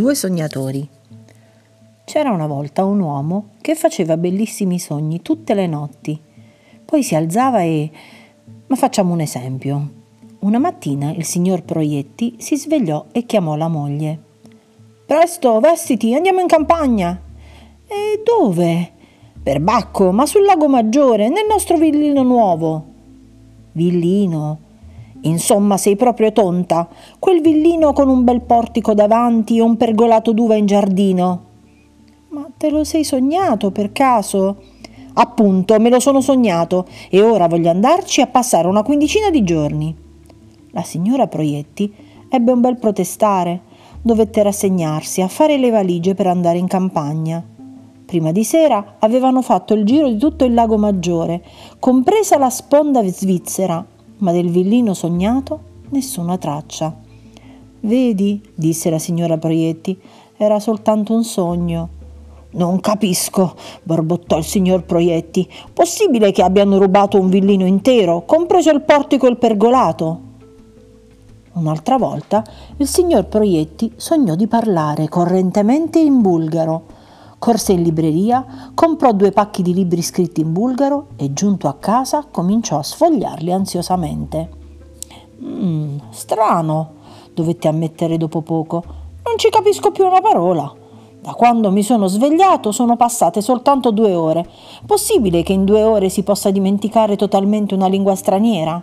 Due sognatori. C'era una volta un uomo che faceva bellissimi sogni tutte le notti. Poi si alzava e... Ma facciamo un esempio. Una mattina il signor Proietti si svegliò e chiamò la moglie. Presto, vestiti, andiamo in campagna. E dove? Per Bacco, ma sul lago Maggiore, nel nostro villino nuovo. Villino? Insomma, sei proprio tonta. Quel villino con un bel portico davanti e un pergolato d'uva in giardino. Ma te lo sei sognato per caso? Appunto, me lo sono sognato e ora voglio andarci a passare una quindicina di giorni. La signora Proietti ebbe un bel protestare. Dovette rassegnarsi a fare le valigie per andare in campagna. Prima di sera avevano fatto il giro di tutto il lago Maggiore, compresa la sponda svizzera, ma del villino sognato nessuna traccia. Vedi, disse la signora Proietti, era soltanto un sogno. Non capisco, borbottò il signor Proietti. Possibile che abbiano rubato un villino intero, compreso il portico e il pergolato? Un'altra volta il signor Proietti sognò di parlare correntemente in bulgaro. Corse in libreria, comprò due pacchi di libri scritti in bulgaro e giunto a casa cominciò a sfogliarli ansiosamente. Mm, strano, dovette ammettere dopo poco. Non ci capisco più una parola. Da quando mi sono svegliato sono passate soltanto due ore. Possibile che in due ore si possa dimenticare totalmente una lingua straniera?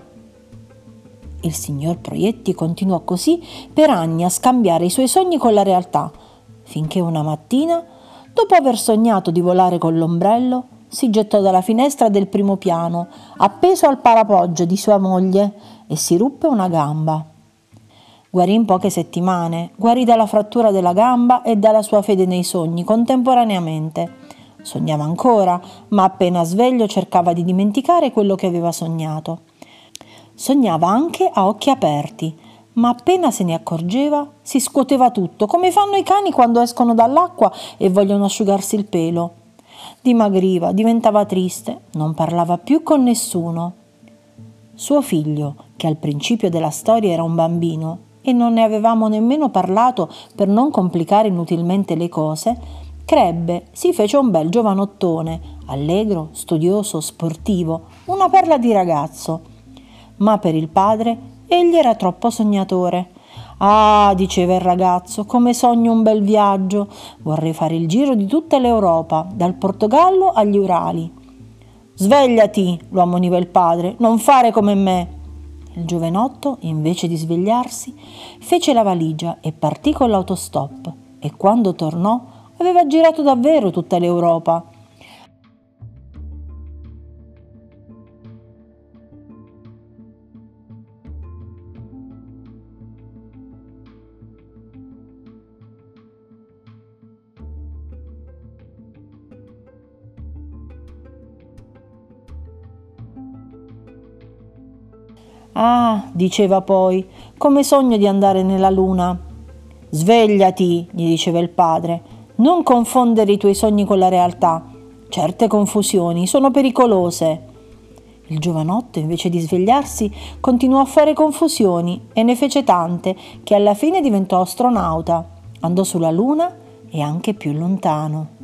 Il signor Proietti continuò così per anni a scambiare i suoi sogni con la realtà, finché una mattina Dopo aver sognato di volare con l'ombrello, si gettò dalla finestra del primo piano, appeso al parapoggio di sua moglie, e si ruppe una gamba. Guarì in poche settimane, guarì dalla frattura della gamba e dalla sua fede nei sogni contemporaneamente. Sognava ancora, ma appena sveglio cercava di dimenticare quello che aveva sognato. Sognava anche a occhi aperti, ma appena se ne accorgeva si scuoteva tutto, come fanno i cani quando escono dall'acqua e vogliono asciugarsi il pelo. Dimagriva, diventava triste, non parlava più con nessuno. Suo figlio, che al principio della storia era un bambino e non ne avevamo nemmeno parlato per non complicare inutilmente le cose, crebbe, si fece un bel giovanottone, allegro, studioso, sportivo, una perla di ragazzo. Ma per il padre Egli era troppo sognatore. Ah, diceva il ragazzo, come sogno un bel viaggio. Vorrei fare il giro di tutta l'Europa, dal Portogallo agli Urali. Svegliati, lo ammoniva il padre, non fare come me. Il giovenotto, invece di svegliarsi, fece la valigia e partì con l'autostop e quando tornò aveva girato davvero tutta l'Europa Ah, diceva poi, come sogno di andare nella luna. Svegliati, gli diceva il padre, non confondere i tuoi sogni con la realtà. Certe confusioni sono pericolose. Il giovanotto, invece di svegliarsi, continuò a fare confusioni e ne fece tante che alla fine diventò astronauta. Andò sulla luna e anche più lontano.